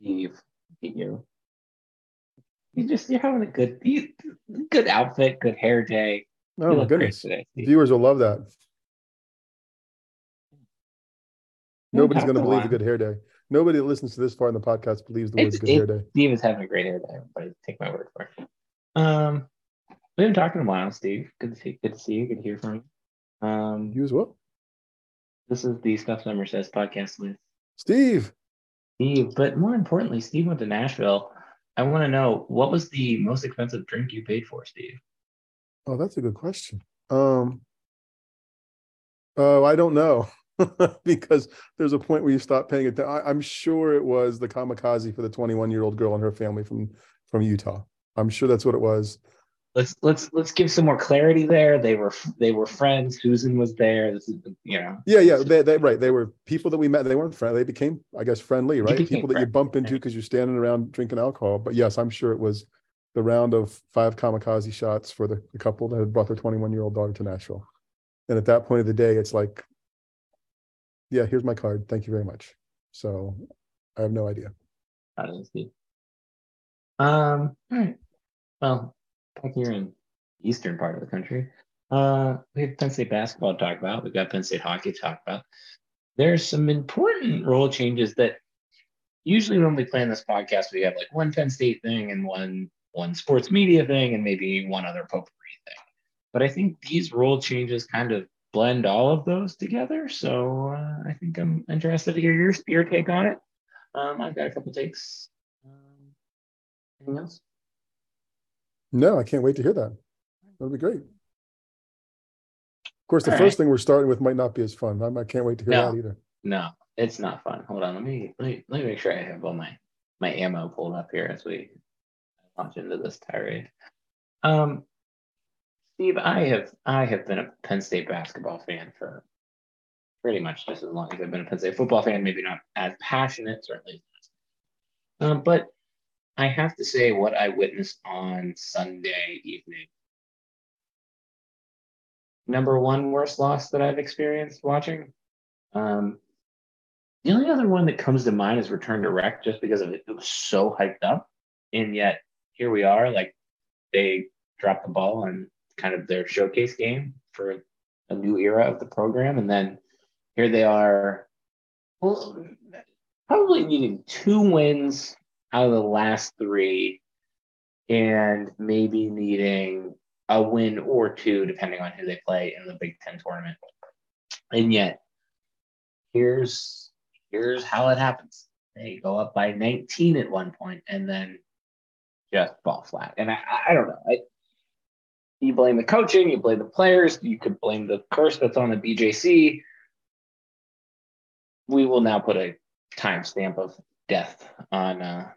Steve, you. You just you're having a good you, good outfit, good hair day. Oh You my goodness. today, Viewers will love that. Nobody's going to believe the good hair day. Nobody that listens to this far in the podcast believes the It's, words good hair day. Steve is having a great hair day. Everybody, take my word for it. Um, we haven't talked in a while, Steve. Good to see, good to see you. Good to hear from you. Um, You as well. this is the Stuff Somers Says podcast with Steve. Steve. But more importantly, Steve went to Nashville. I want to know what was the most expensive drink you paid for, Steve? Oh, that's a good question. Um, oh, I don't know because there's a point where you stop paying it. I, I'm sure it was the kamikaze for the 21 year old girl and her family from from Utah. I'm sure that's what it was. Let's let's let's give some more clarity there. They were they were friends. Susan was there. This is you know. Yeah, yeah, they, they right. They were people that we met. They weren't friends. They became, I guess, friendly, right? People that you bump into because you're standing around drinking alcohol. But yes, I'm sure it was the round of five kamikaze shots for the, the couple that had brought their 21 year old daughter to Nashville. And at that point of the day, it's like, yeah, here's my card. Thank you very much. So I have no idea. How does see? Um. All right. Well, back here in eastern part of the country, uh, we have Penn State basketball to talk about. We've got Penn State hockey to talk about. There's some important role changes that usually when we plan this podcast, we have like one Penn State thing and one one sports media thing and maybe one other potpourri thing. But I think these role changes kind of blend all of those together. So uh, I think I'm interested to hear your your take on it. Um, I've got a couple takes. Um, anything else? No, I can't wait to hear that. That'll be great. Of course, the All first right. thing we're starting with might not be as fun. I'm- I can't wait to hear No. that either. No, it's not fun. Hold on, let me let me, let me make sure I have all my my ammo pulled up here as we launch into this tirade. Um, Steve, I have I have been a Penn State basketball fan for pretty much just as long as I've been a Penn State football fan. Maybe not as passionate, certainly. Um, but I have to say what I witnessed on Sunday evening. Number one worst loss that I've experienced watching. Um, the only other one that comes to mind is Return to Rec, just because of it. It was so hyped up, and yet here we are. Like they dropped the ball on kind of their showcase game for a new era of the program, and then here they are, well, probably needing two wins out of the last three, and maybe needing a win or two, depending on who they play in the Big Ten tournament. And yet, here's here's how it happens. They go up by 19 at one point and then just fall flat. And I, I- don't know. I, you blame the coaching, you blame the players, you could blame the curse that's on the BJC. We will now put a timestamp of death on uh,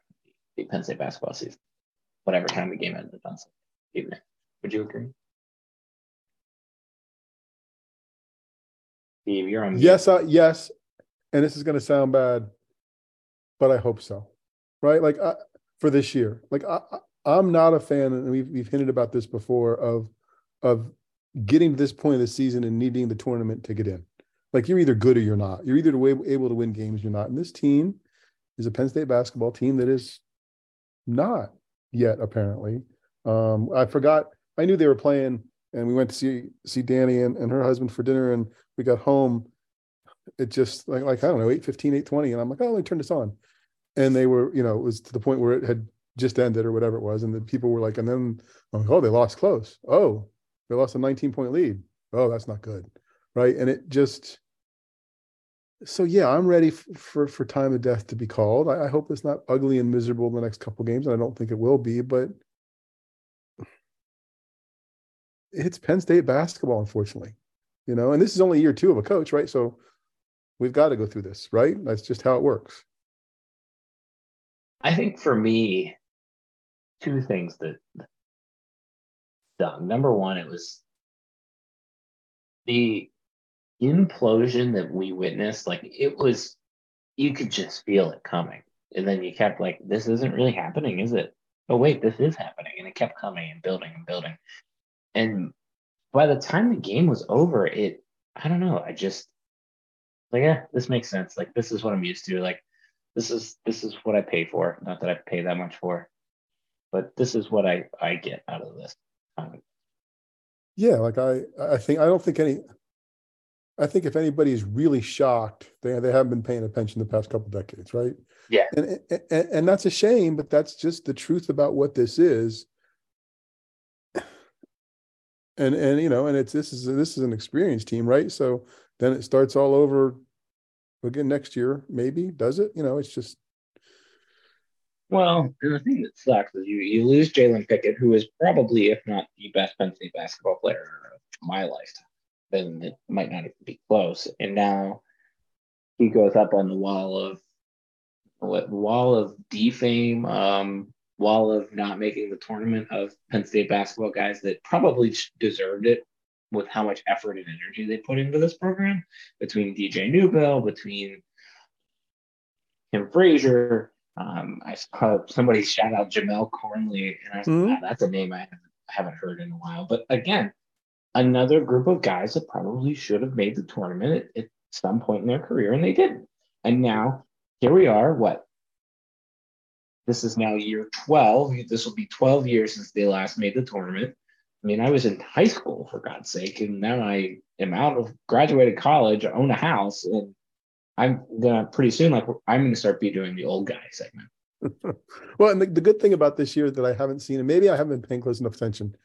the Penn State basketball season, whatever time the game ended on evening. Would you agree? Steve, you're on. Yes, uh, yes, and this is going to sound bad, but I hope so. Right, like I, for this year, like I'm not a fan, and we've we've hinted about this before of of getting to this point of the season and needing the tournament to get in. Like you're either good or you're not. You're either able to win games, you're not. And this team is a Penn State basketball team that is not yet apparently. Um, I forgot. I knew they were playing, and we went to see see Danny and, and her husband for dinner, and we got home it just like like I don't know, 815, 820. And I'm like, oh, let me turn this on. And they were, you know, it was to the point where it had just ended or whatever it was. And the people were like, and then like, oh, they lost close. Oh, they lost a 19 point lead. Oh, that's not good. Right. And it just so yeah, I'm ready f- for for time of death to be called. I, I hope it's not ugly and miserable in the next couple games, and I don't think it will be, but it's Penn State basketball, unfortunately. You know, and this is only year two of a coach, right? So we've got to go through this, right? That's just how it works. I think for me, two things that done. Number one, it was the implosion that we witnessed, like it was, you could just feel it coming. And then you kept like, this isn't really happening, is it? Oh, wait, this is happening. And it kept coming and building and building. And by the time the game was over, it, I don't know, I just, like, yeah, this makes sense. Like, this is what I'm used to. Like, this is this is what I pay for. Not that I pay that much for, but this is what I I get out of this. Yeah, like I I think I don't think any. I think if anybody is really shocked, they they haven't been paying attention the past couple decades, right? Yeah, and, and and that's a shame, but that's just the truth about what this is. And and you know, and it's this is this is an experienced team, right? So then it starts all over again next year, maybe does it? You know, it's just. Well, and the thing that sucks is you you lose Jalen Pickett, who is probably, if not the best Penn State basketball player of my lifetime, then it might not even be close. And now he goes up on the wall of what wall of defame, um, wall of not making the tournament of Penn State basketball guys that probably deserved it with how much effort and energy they put into this program between DJ Newbill, between Tim Frazier. Um, I saw somebody shout out Jamelle Cornley, and I said, mm-hmm. wow, that's a name I haven't, I haven't heard in a while. But again, another group of guys that probably should have made the tournament at, at some point in their career, and they didn't. And now here we are. What? This is now year 12. This will be 12 years since they last made the tournament. I mean, I was in high school for God's sake, and now I am out of graduated college, own a house, and I'm gonna pretty soon, like I'm gonna start be doing the old guy segment. well, and the, the, good thing about this year that I haven't seen, and maybe I haven't been paying close enough attention,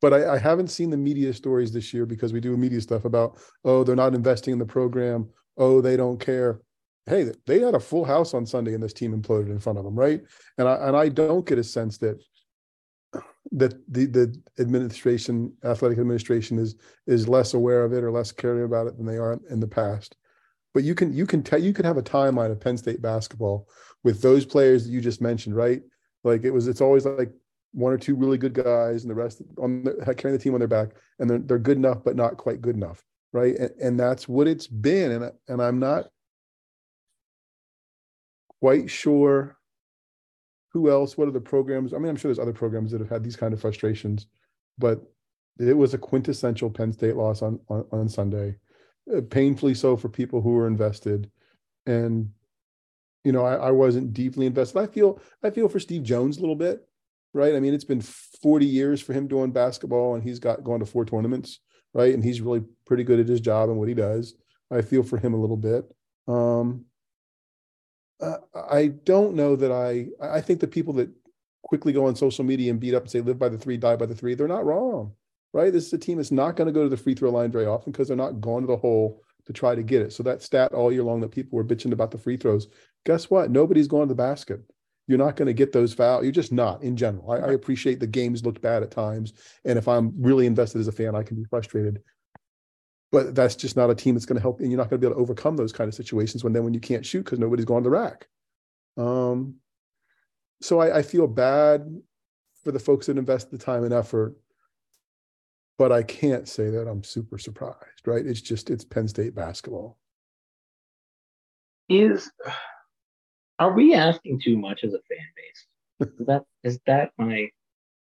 but I, I haven't seen the media stories this year because we do media stuff about, oh, they're not investing in the program, oh, they don't care. Hey, they had a full house on Sunday, and this team imploded in front of them, right? And I and I don't get a sense that that the the administration, athletic administration, is is less aware of it or less caring about it than they are in the past. But you can you can tell you could have a timeline of Penn State basketball with those players that you just mentioned, right? Like it was, it's always like one or two really good guys, and the rest on the, carrying the team on their back, and they're they're good enough, but not quite good enough, right? And, and that's what it's been, and and I'm not quite sure who else? What are the programs? I mean, I'm sure there's other programs that have had these kind of frustrations, but it was a quintessential Penn State loss on on, on Sunday, painfully so for people who were invested, and you know I, I wasn't deeply invested. I feel I feel for Steve Jones a little bit, right? I mean, it's been 40 years for him doing basketball, and he's got gone to four tournaments, right? And he's really pretty good at his job and what he does. I feel for him a little bit. Um, uh, I don't know that I. I think the people that quickly go on social media and beat up and say "live by the three, die by the three, they're not wrong, right? This is a team that's not going to go to the free throw line very often because they're not going to the hole to try to get it. So that stat all year long that people were bitching about the free throws, guess what? Nobody's going to the basket. You're not going to get those fouls. You're just not in general. I, I appreciate the games looked bad at times, and if I'm really invested as a fan, I can be frustrated but that's just not a team that's going to help and you're not going to be able to overcome those kind of situations when then when you can't shoot because nobody's going to the rack um, so I, I, feel bad for the folks that invest the time and effort but i can't say that i'm super surprised right it's just it's penn state basketball is are we asking too much as a fan base is that is that my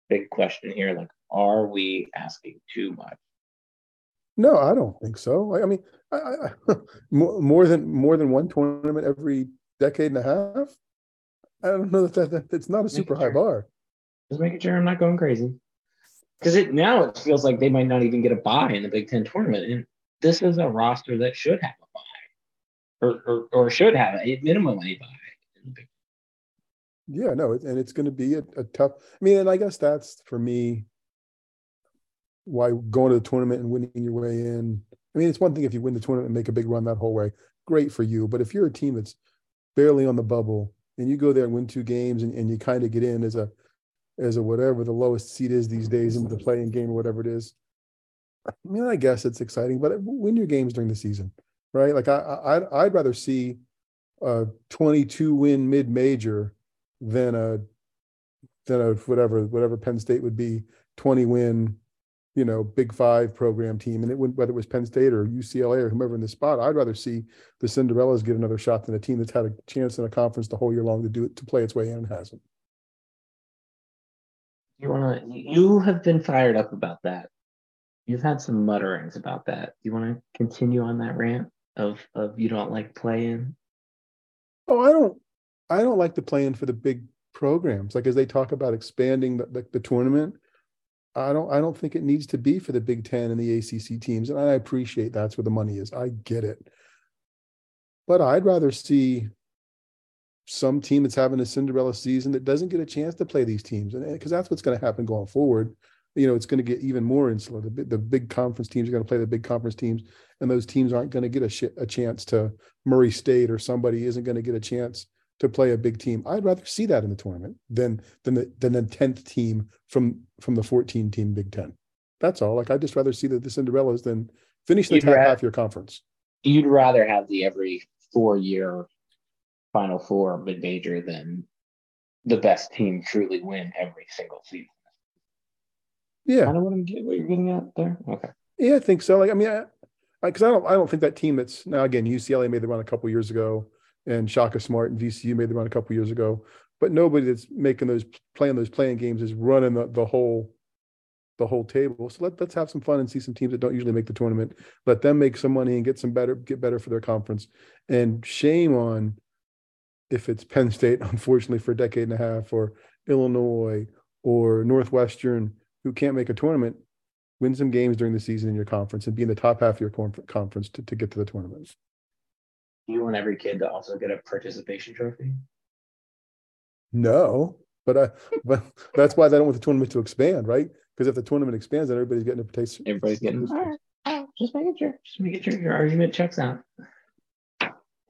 big question here like are we asking too much no, I don't think so. I, I mean, I, I, more than more than one tournament every decade and a half. I don't know that, that, that it's not a super high bar. Just making sure I'm not going crazy. Because it now it feels like they might not even get a buy in the Big Ten tournament, and this is a roster that should have a buy, or or, or should have a minimum a buy. Yeah, no, and it's going to be a, a tough. I mean, and I guess that's for me why going to the tournament and winning your way in. I mean, it's one thing if you win the tournament and make a big run that whole way, great for you. But if you're a team that's barely on the bubble and you go there and win two games and, and you kind of get in as a as a whatever the lowest seed is these days in the playing game or whatever it is. I mean, I guess it's exciting, but win your games during the season, right? Like I, I I'd rather see a 22 win mid major than a than a whatever whatever Penn State would be 20 win you know, Big Five program team, and it would whether it was Penn State or UCLA or whomever in the spot, I'd rather see the Cinderellas get another shot than a team that's had a chance in a conference the whole year long to do it to play its way in and hasn't. You want to? You have been fired up about that. You've had some mutterings about that. Do you want to continue on that rant of of you don't like playing? Oh, I don't. I don't like the playing for the big programs. Like as they talk about expanding the, the, the tournament, I don't I don't think it needs to be for the Big Ten and the ACC teams, and I appreciate that's where the money is. I get it, but I'd rather see some team that's having a Cinderella season that doesn't get a chance to play these teams, and because that's what's going to happen going forward. You know, it's going to get even more insular. The, the big conference teams are going to play the big conference teams, and those teams aren't going to get a, sh- a chance to Murray State or somebody isn't going to get a chance to play a big team. I'd rather see that in the tournament than than the than the tenth team from from the fourteen team Big Ten. That's all. Like I'd just rather see that the Cinderellas than finish the top half your conference. You'd rather have the every four year Final Four mid major than the best team truly win every single season. Yeah, kind of what I'm getting, what you're getting at there. Okay. Yeah, I think so. Like, I mean, because I, I, I, don't, I don't think that team that's now again UCLA made the run a couple years ago and Shaka Smart and VCU made the run a couple years ago. But nobody that's making those playing those playing games is running the, the whole the whole table. So let, let's have some fun and see some teams that don't usually make the tournament. Let them make some money and get some better, get better for their conference. And shame on if it's Penn State, unfortunately, for a decade and a half, or Illinois or Northwestern, who can't make a tournament, win some games during the season in your conference and be in the top half of your conference to, to get to the tournament you want every kid to also get a participation trophy? No, but I but that's why they don't want the tournament to expand, right? Because if the tournament expands, then everybody's getting a participation. Everybody's getting. just making sure. Just making sure your argument checks out.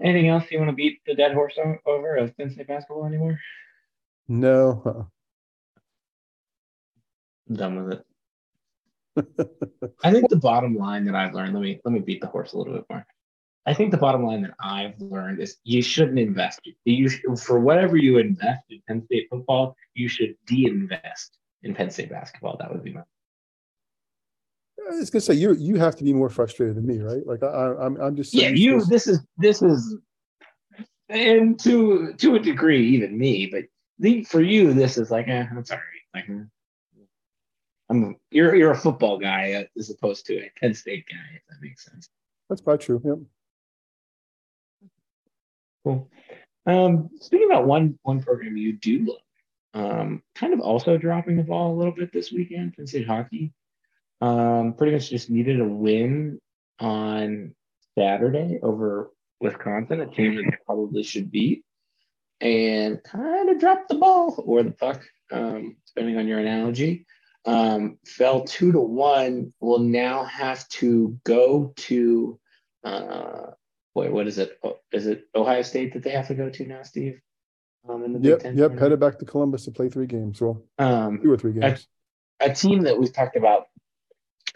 Anything else you want to beat the dead horse over of Penn State basketball anymore? No. Uh-uh. I'm done with it. I think the bottom line that I've learned. Let me let me beat the horse a little bit more. I think the bottom line that I've learned is you shouldn't invest. You should, for whatever you invest in Penn State football, you should de-invest in Penn State basketball. That would be my. I was gonna say you you have to be more frustrated than me, right? Like I, I'm I'm just yeah. You this is this is, and to to a degree even me, but the, for you this is like eh, I'm sorry, Like I'm you're you're a football guy as opposed to a Penn State guy, if that makes sense. That's probably true. Yeah. Cool. Um, speaking about one one program you do love, um, kind of also dropping the ball a little bit this weekend, Penn State hockey. Um, pretty much just needed a win on Saturday over Wisconsin, a team that they probably should beat, and kind of dropped the ball or the puck, um, depending on your analogy. Um, fell two to one. Will now have to go to uh, Wait, what is it? Oh, is it Ohio State that they have to go to now, Steve? Um, in the yep, yep. Tournament? Headed back to Columbus to play three games. Well, um, two or three games. A, a, team that we've talked about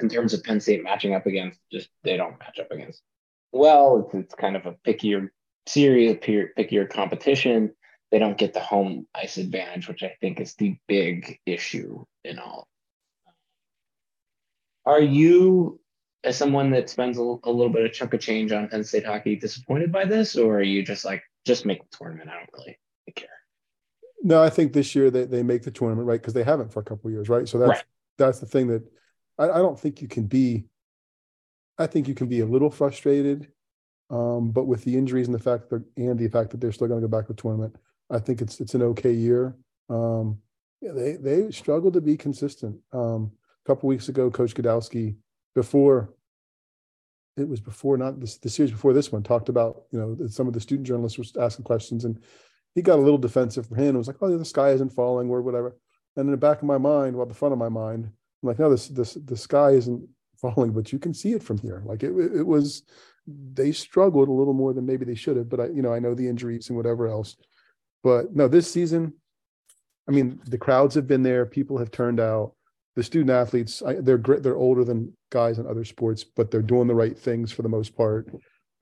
in terms of Penn State matching up against, just they don't match up against. Well, it's, it's kind of a pickier series, pickier competition. They don't get the home ice advantage, which I think is the big issue in all. Are you as someone that spends a, a, little bit of chunk of change on Penn State hockey, disappointed by this, or are you just like just make the tournament? I don't really care. No, I think this year they, they make the tournament right because they haven't for a couple years, right? So that's right. that's the thing that I, I, don't think you can be. I think you can be a little frustrated, um, but with the injuries and the fact that and the fact that they're still going to go back to the tournament, I think it's it's an okay year. Um, yeah, they they struggled to be consistent. Um, a couple weeks ago, Coach Gadowski before it was before not this the series before this one talked about you know some of the student journalists were asking questions and he got a little defensive for him and was like oh the sky isn't falling or whatever and in the back of my mind well the front of my mind i'm like no this this the sky isn't falling but you can see it from here. Like it, it was they struggled a little more than maybe they should have but i you know i know the injuries and whatever else. But no this season i mean the crowds have been there. People have turned out. The student athletes I, they're they're older than guys in other sports but they're doing the right things for the most part.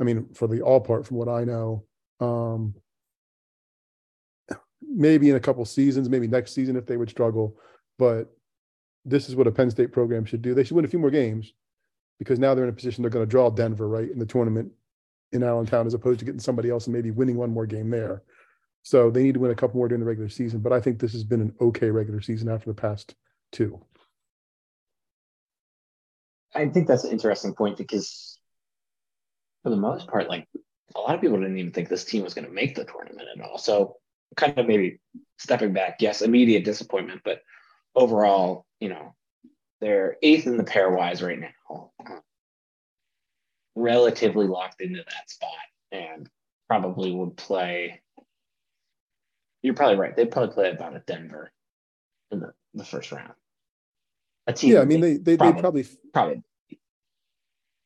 I mean for the all part from what i know. Um maybe in a couple seasons maybe next season if they would struggle but this is what a Penn State program should do. They should win a few more games because now they're in a position they're going to draw Denver right in the tournament in Allentown as opposed to getting somebody else and maybe winning one more game there. So they need to win a couple more during the regular season. But I think this has been an okay regular season after the past two. I think that's an interesting point because for the most part, like a lot of people didn't even think this team was going to make the tournament at all. So kind of maybe stepping back, yes, immediate disappointment, but overall, you know, they're eighth in the pairwise right now, um, relatively locked into that spot, and probably would play. You're probably right. They'd probably play about a Denver in the, the first round. A team. Yeah, I mean, they they probably, they probably probably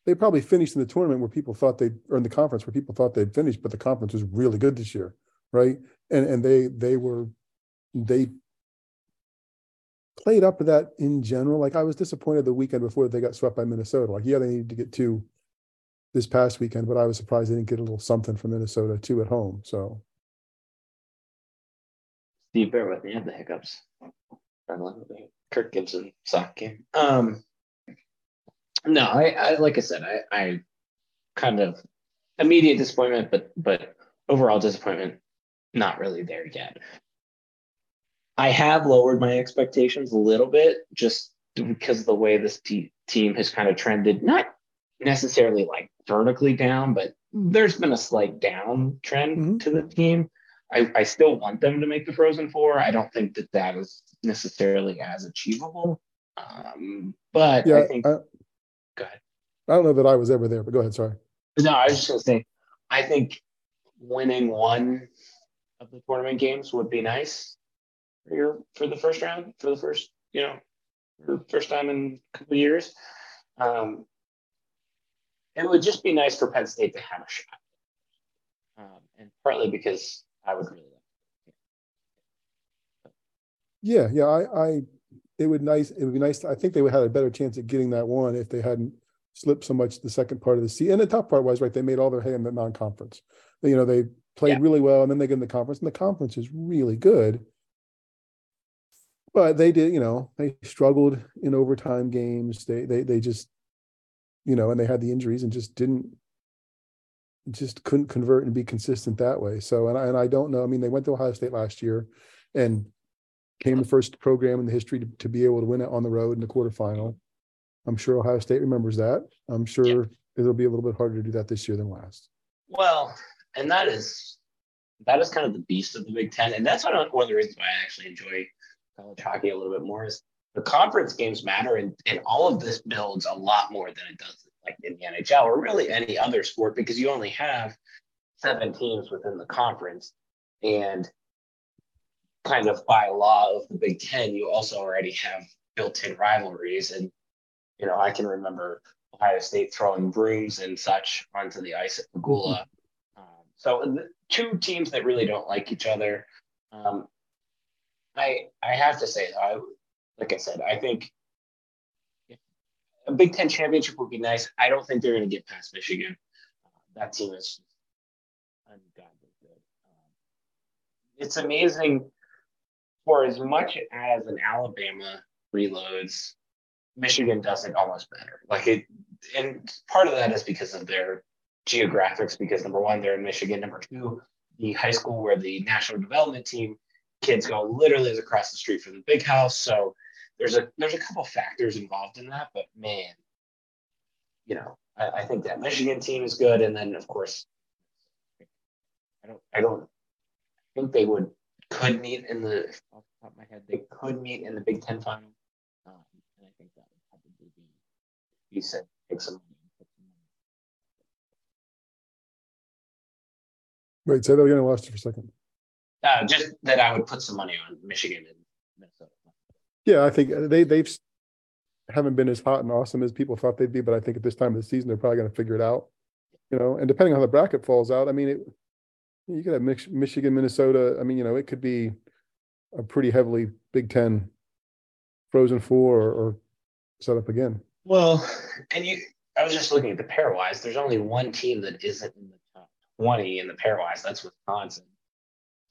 they probably finished in the tournament where people thought they or in the conference where people thought they'd finished, but the conference was really good this year, right? And and they they were they played up to that in general. Like I was disappointed the weekend before they got swept by Minnesota. Like, yeah, they needed to get two this past weekend, but I was surprised they didn't get a little something from Minnesota too at home. So Steve, bear with me. I have the hiccups. Kirk Gibson sock game. Um, no, I, I like I said, I, I kind of immediate disappointment, but but overall disappointment, not really there yet. I have lowered my expectations a little bit just because of the way this t- team has kind of trended, not necessarily like vertically down, but there's been a slight down trend mm-hmm. to the team. I, I still want them to make the Frozen Four. I don't think that that is necessarily as achievable. Um, but yeah, I think. I, go ahead. I don't know that I was ever there, but go ahead. Sorry. No, I was just going to say, I think winning one of the tournament games would be nice for for the first round for the first you know first time in a couple years. Um, it would just be nice for Penn State to have a shot, um, and partly because I would really like. Yeah, yeah, I, I, it would nice. It would be nice. To, I think they would have a better chance at getting that one if they hadn't slipped so much the second part of the season. And the top part was right. They made all their hay in the non-conference. You know, they played yeah. really well, and then they get in the conference, and the conference is really good but they did, you know, they struggled in overtime games. They they they just, you know, and they had the injuries and just didn't just couldn't convert and be consistent that way. So and I and I don't know. I mean, they went to Ohio State last year and came the first program in the history to, to be able to win it on the road in the quarterfinal. I'm sure Ohio State remembers that. I'm sure yeah. it'll be a little bit harder to do that this year than last. Well, and that is that is kind of the beast of the Big Ten, and that's one of the reasons why I actually enjoy college hockey a little bit more is the conference games matter and, and all of this builds a lot more than it does like in the NHL or really any other sport because you only have seven teams within the conference and kind of by law of the Big Ten, you also already have built-in rivalries. And you know, I can remember Ohio State throwing brooms and such onto the ice at Pegula. Um, so two teams that really don't like each other. Um, I I have to say, I like I said, I think a Big Ten championship would be nice. I don't think they're going to get past Michigan. Uh, that team is ungodly good. It's amazing for as much as an Alabama reloads, Michigan does it almost better. Like it, and part of that is because of their geographics. Because number one, they're in Michigan. Number two, the high school where the national development team kids go literally across the street from the big house. So there's a there's a couple factors involved in that, but man, you know, I, I think that Michigan team is good, and then of course, I don't I don't think they would could meet in the off the top of my head they could meet in the Big Ten final, um, and I think that would probably be said take some Wait, say that again. I lost you for a second. Uh, just that I would put some money on Michigan and Minnesota. Yeah, I think they they've haven't been as hot and awesome as people thought they'd be, but I think at this time of the season they're probably going to figure it out. You know, and depending on how the bracket falls out, I mean, it, you could have Michigan, Minnesota. I mean, you know, it could be a pretty heavily Big Ten Frozen Four or, or set up again. Well, and you, I was just looking at the pairwise. There's only one team that isn't in the top 20 in the pairwise. That's Wisconsin.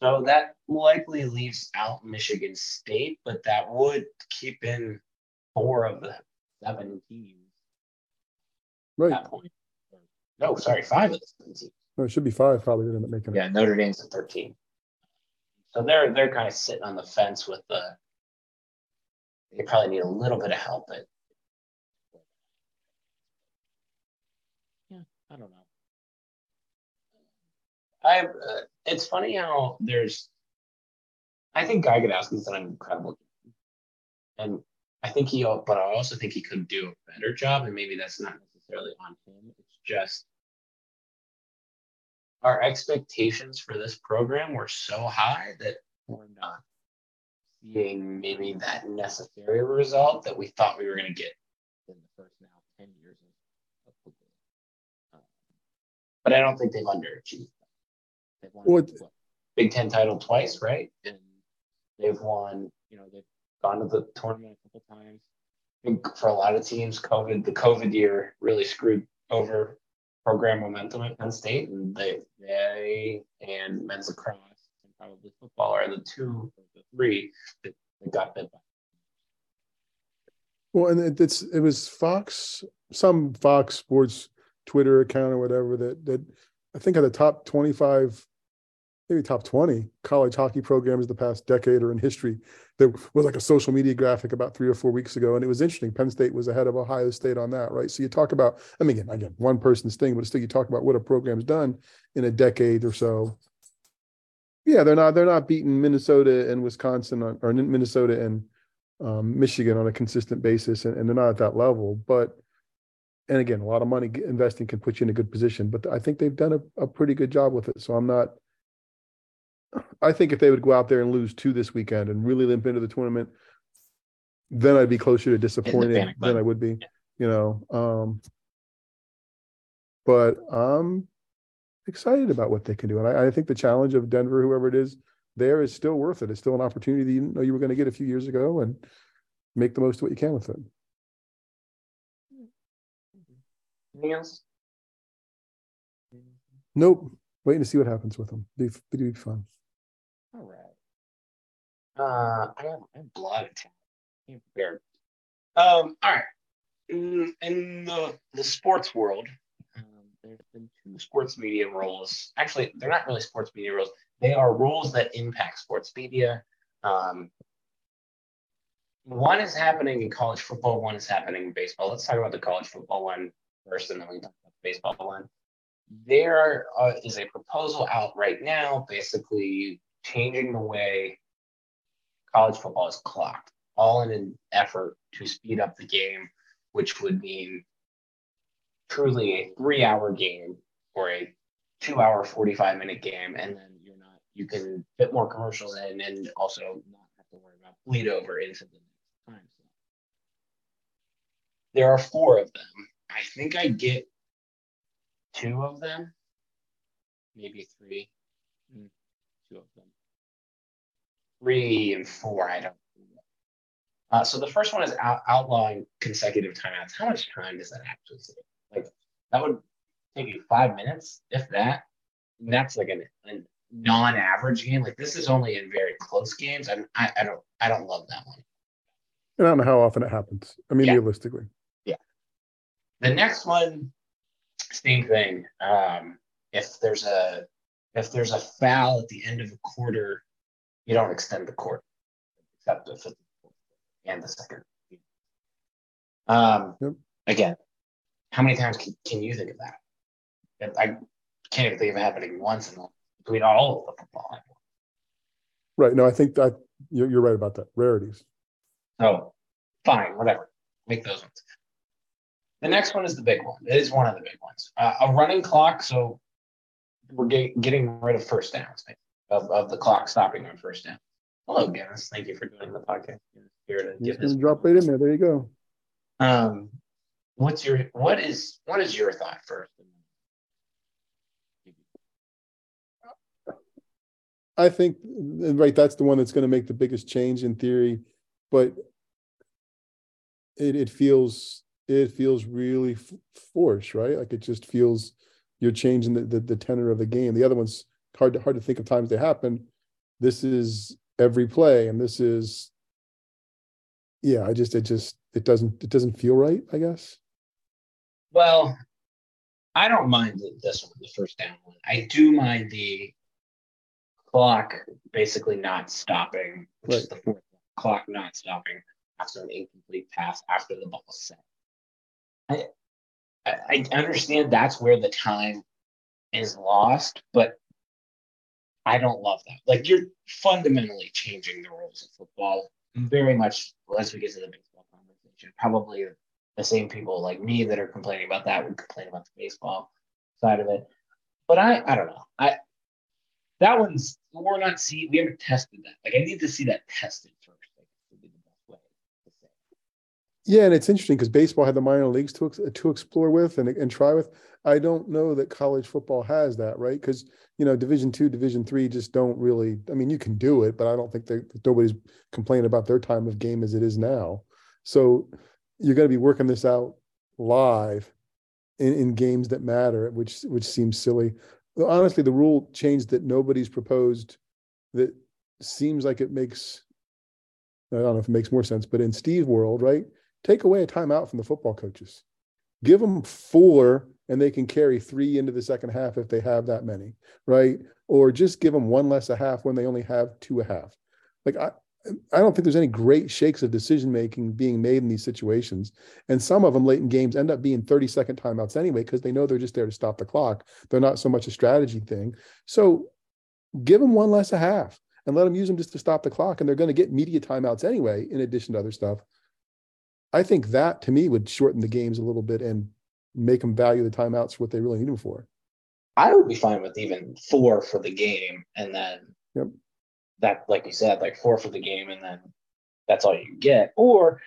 So that likely leaves out Michigan State, but that would keep in four of the seven teams Right. at that point. No, sorry, five of the seven teams. No, it should be five probably that end up making it. Yeah, Notre Dame's at 13. So they're they're kind of sitting on the fence with the they probably need a little bit of help at yeah, I don't know. I uh, it's funny how there's I think Guy Gadowski's done an incredible job. And I think he but I also think he could do a better job and maybe that's not necessarily on him. It's just our expectations for this program were so high that we're not seeing maybe that necessary result that we thought we were going to get in the first now 10 years of football. Um, but I don't think they've underachieved. They've won what, Big Ten title twice, right? And they've won, you know, they've gone to the tournament a couple times. I think for a lot of teams, COVID, the COVID year really screwed over program momentum at Penn State, and they they and men's lacrosse and probably football are the two of the three that, that got bit by. Well, and it, it's it was Fox, some Fox Sports Twitter account or whatever that that I think are the top twenty five, maybe top twenty college hockey programs the past decade or in history. There was like a social media graphic about three or four weeks ago, and it was interesting. Penn State was ahead of Ohio State on that, right? So you talk about, I mean, again, again, one person's thing, but still, you talk about what a program's done in a decade or so. Yeah, they're not they're not beating Minnesota and Wisconsin on, or Minnesota and um, Michigan on a consistent basis, and, and they're not at that level. But and again, a lot of money investing can put you in a good position. But I think they've done a, a pretty good job with it. So I'm not. I think if they would go out there and lose two this weekend and really limp into the tournament, then I'd be closer to disappointed than I would be. Yeah. You know. Um, but I'm excited about what they can do, and I, I think the challenge of Denver, whoever it is, there is still worth it. It's still an opportunity that you didn't know you were going to get a few years ago, and make the most of what you can with it. Anything else? Nope. Waiting to see what happens with them. Be, be fun. All right. Uh, I have, I have blood attack. I'm prepared. Um, all right. In, in the the sports world, um, there's been two sports media rules. Actually, they're not really sports media rules. They are rules that impact sports media. Um, one is happening in college football. One is happening in baseball. Let's talk about the college football one first, and then we can talk about the baseball one. There uh, is a proposal out right now, basically changing the way college football is clocked, all in an effort to speed up the game, which would mean truly a three hour game or a two hour, 45 minute game. And then you're not, you can fit more commercials in and also not have to worry about bleed over into the next time. There are four of them. I think I get two of them, maybe three. Hmm. Two of them three and four. I don't. Uh, so the first one is out, outlawing consecutive timeouts. How much time does that actually take? Like that would take you five minutes, if that. And that's like an, a non-average game. Like this is only in very close games. I'm, I I don't I don't love that one. And I don't know how often it happens. I mean, Yeah. realistically. Yeah. The next one, same thing. Um, if there's a if there's a foul at the end of a quarter, you don't extend the quarter, except the fifth and the second. Um, Yep. Again, how many times can, can you think of that? I can't even think of it happening once in between all of the football. Right. No, I think that you're, you're right about that. Rarities. So fine, whatever. Make those ones. The next one is the big one. It is one of the big ones. Uh, a running clock. So we're get, getting rid of first downs of, of the clock stopping on first down. Hello, Dennis. Thank you for doing the podcast. Here to give gonna drop right in there. There you go. um, what's your what is what is your thought first? I think right. That's the one that's going to make the biggest change in theory, but it it feels it feels really f- forced, right? Like it just feels you're changing the, the the tenor of the game. The other one's hard to hard to think of times they happen. This is every play, and this is yeah. I just it just it doesn't it doesn't feel right, I guess. Well, I don't mind this one, the first down one. I do mind the clock basically not stopping, which right. is the fourth clock not stopping after an incomplete pass after the ball is set. I, I understand that's where the time is lost, but I don't love that. Like you're fundamentally changing the rules of football very much as we get to the baseball conversation. Probably the same people like me that are complaining about that would complain about the baseball side of it. But I, I don't know. I that one's we're not see we haven't tested that. Like I need to see that tested first. Yeah, and it's interesting because baseball had the minor leagues to to explore with and and try with. I don't know that college football has that, right? Because you know, Division two, Division three just don't really. I mean, you can do it, but I don't think that nobody's complaining about their time of game as it is now. So you're going to be working this out live in, in games that matter, which which seems silly. Honestly, the rule change that nobody's proposed that seems like it makes I don't know if it makes more sense, but in Steve's world, right? Take away a timeout from the football coaches. Give them four and they can carry three into the second half if they have that many, right? Or just give them one less a half when they only have two a half. Like I, I don't think there's any great shakes of decision making being made in these situations. And some of them late in games end up being 30 second timeouts anyway, because they know they're just there to stop the clock. They're not so much a strategy thing. So give them one less a half and let them use them just to stop the clock. And they're going to get media timeouts anyway, in addition to other stuff. I think that to me would shorten the games a little bit and make them value the timeouts for what they really need them for. I would be fine with even four for the game and then yep. that, like you said, like four for the game and then that's all you get. Or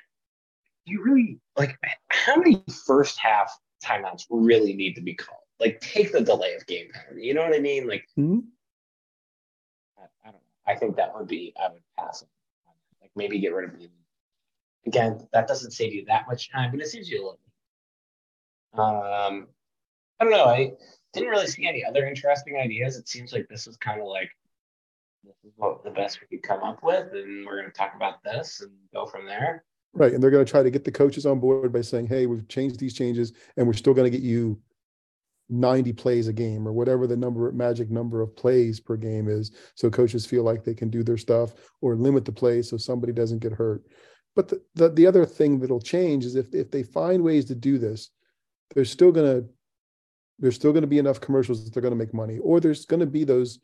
you really like how many first half timeouts really need to be called? Like take the delay of game penalty. You know what I mean? Like mm-hmm. I, I, don't know. I think that would be I would pass it. Like maybe get rid of the Again, that doesn't save you that much time, but it saves you a little. Um, I don't know. I didn't really see any other interesting ideas. It seems like this is kind of like this is what the best we could come up with, and we're going to talk about this and go from there. Right, and they're going to try to get the coaches on board by saying, "Hey, we've changed these changes, and we're still going to get you 90 plays a game or whatever the number magic number of plays per game is so coaches feel like they can do their stuff or limit the plays so somebody doesn't get hurt but the, the, the other thing that'll change is if, if they find ways to do this, there's still gonna there's still gonna be enough commercials that they're gonna make money, or there's gonna be those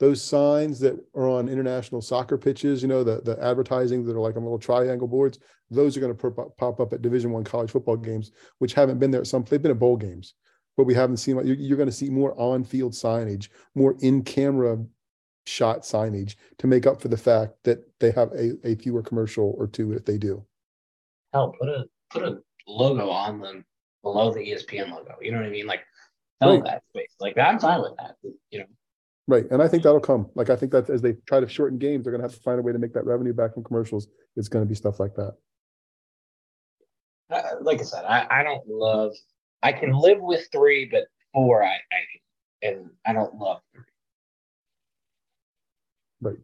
those signs that are on international soccer pitches, you know, the the advertising that are like on little triangle boards. Those are going to pop up at Division One college football games, which haven't been there at some. They've been at bowl games, but we haven't seen. You're, you're going to see more on-field signage, more in-camera shot signage to make up for the fact that they have a, a fewer commercial or two if they do. Hell, put a put a logo on them below the ESPN logo. You know what I mean? Like fill right. that space. Like I'm fine with that. You know. Right, and I think that'll come. Like I think that as they try to shorten games, they're going to have to find a way to make that revenue back from commercials. It's going to be stuff like that. Uh, like I said, I, I don't love. I can live with three, but four, I, I and I don't love three. Right.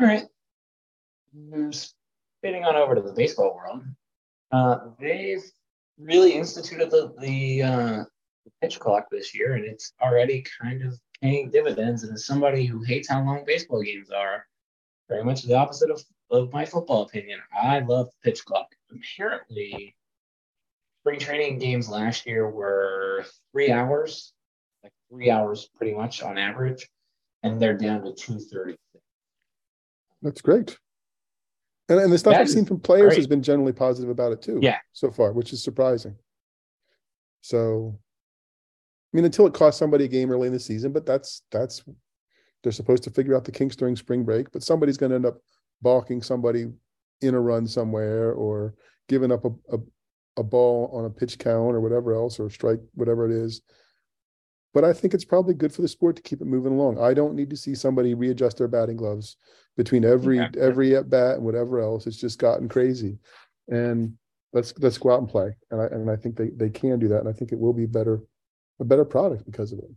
All right. Spinning on over to the baseball world, uh, they've really instituted the the, uh, the pitch clock this year, and it's already kind of paying dividends. And as somebody who hates how long baseball games are, very much the opposite of, of my football opinion. I love the pitch clock. Apparently, spring training games last year were three hours, like three hours pretty much on average and they're down to 230. That's great. And, and the stuff that I've seen from players great. has been generally positive about it too. Yeah. So far, which is surprising. So, I mean, until it costs somebody a game early in the season, but that's that's they're supposed to figure out the kinks during spring break. But somebody's going to end up balking somebody in a run somewhere or giving up a, a, a ball on a pitch count or whatever else or strike whatever it is but I think it's probably good for the sport to keep it moving along. I don't need to see somebody readjust their batting gloves between every every at bat and whatever else. It's just gotten crazy, and let's let's go out and play. And I and I think they they can do that, and I think it will be better a better product because of it.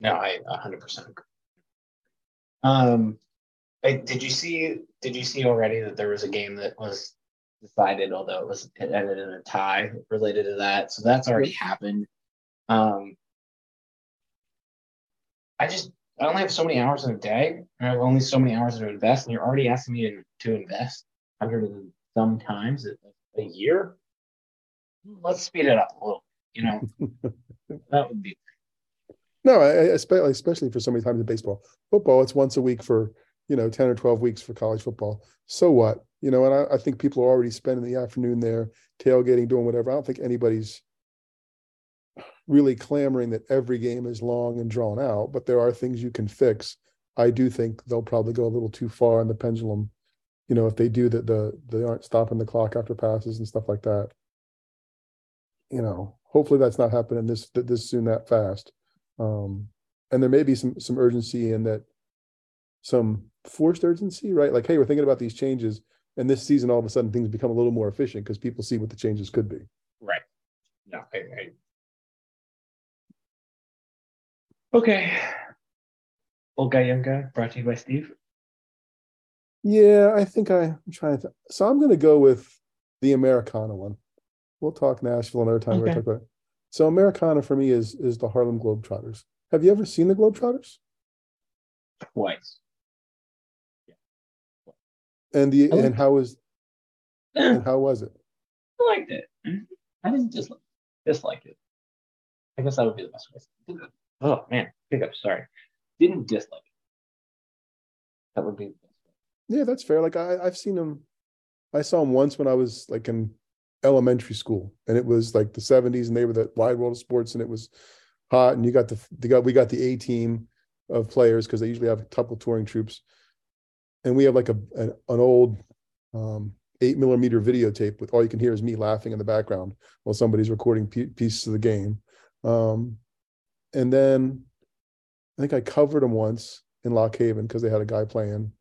No, I 100 percent agree. Um, I, did you see did you see already that there was a game that was decided, although it was it ended in a tie related to that. So that's already happened. Um, I just I only have so many hours in a day. I have only so many hours to invest, and you're already asking me to, to invest hundred and some times a, a year. Let's speed it up a little. You know, that would be. No, I, especially especially for so many times in baseball, football. It's once a week for you know ten or twelve weeks for college football. So what? You know, and I, I think people are already spending the afternoon there tailgating, doing whatever. I don't think anybody's really clamoring that every game is long and drawn out, but there are things you can fix. I do think they'll probably go a little too far in the pendulum. You know, if they do that, the they aren't stopping the clock after passes and stuff like that. You know, hopefully that's not happening this this soon that fast. Um, and there may be some some urgency in that, some forced urgency, right? Like, hey, we're thinking about these changes, and this season all of a sudden things become a little more efficient because people see what the changes could be. Right. No, I, I Okay. Old guy, young guy, brought to you by Steve. Yeah, I think I, am trying to. So I'm going to go with the Americana one. We'll talk Nashville another time. Okay. Talk about So Americana for me is is the Harlem Globetrotters. Have you ever seen the Globetrotters? Twice. And the and how was and how was it? I liked it. I didn't dislike dislike it. I guess that would be the best way oh man, pickup. Sorry, didn't dislike it. That would be. Yeah, that's fair. Like I, I've seen him. I saw him once when I was like in elementary school, and it was like the '70s, and they were the wide world of sports, and it was hot, and you got the, they got we got the A team of players because they usually have a couple touring troops, and we have like a an, an old um, eight millimeter videotape with all you can hear is me laughing in the background while somebody's recording p- pieces of the game. Um, and then I think I covered them once in Lock Haven because they had a guy playing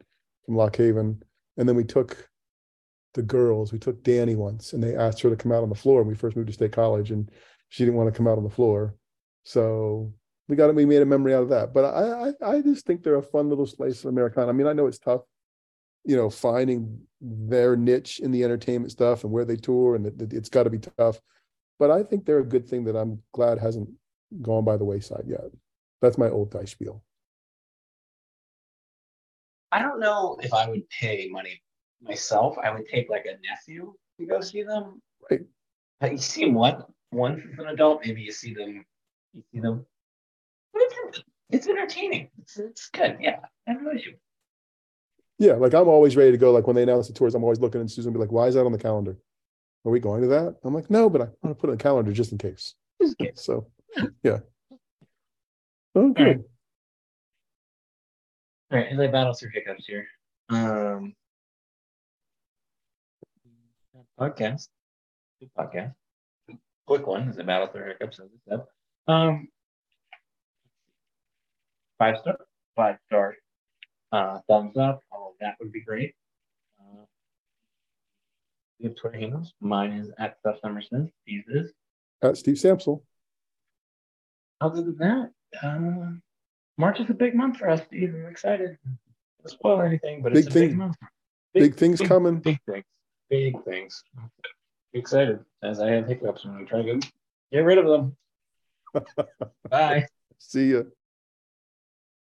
from Lock Haven. And then we took the girls, we took Danny once and they asked her to come out on the floor. when we first moved to State College and she didn't want to come out on the floor. So we got it, we made a memory out of that. But I, I, I just think they're a fun little slice of Americana. I mean, I know it's tough, you know, finding their niche in the entertainment stuff and where they tour and it, it's got to be tough. But I think they're a good thing that I'm glad hasn't gone by the wayside yet. That's my old die spiel. I don't know if I would pay money myself. I would take like a nephew to go see them. Right. You see them one once as an adult, maybe you see them. You see them. It's, it's entertaining. It's, it's good. Yeah, I know you. Yeah, like I'm always ready to go. Like when they announce the tours, I'm always looking and Susan be like, "Why is that on the calendar? Are we going to that?" I'm like, "No, but I want to put it on the calendar just in case." Just in case. So yeah. Okay. All right. All right, LA battle through hiccups here. Um, podcast, good podcast, quick one is a battle through hiccups. As I said, um, five star, five star, uh, thumbs up. All of that would be great. Uh, we have Twitter handles. Mine is at Stuff Somers Says. Steve is at Steve Sampsell other than that, uh, March is a big month for us, Steve. I'm excited. Don't spoil anything, but big it's a thing, big month. Big, big things big, coming. Big things. Big things. Excited as I have hiccups when we try to get rid of them. Bye. See ya.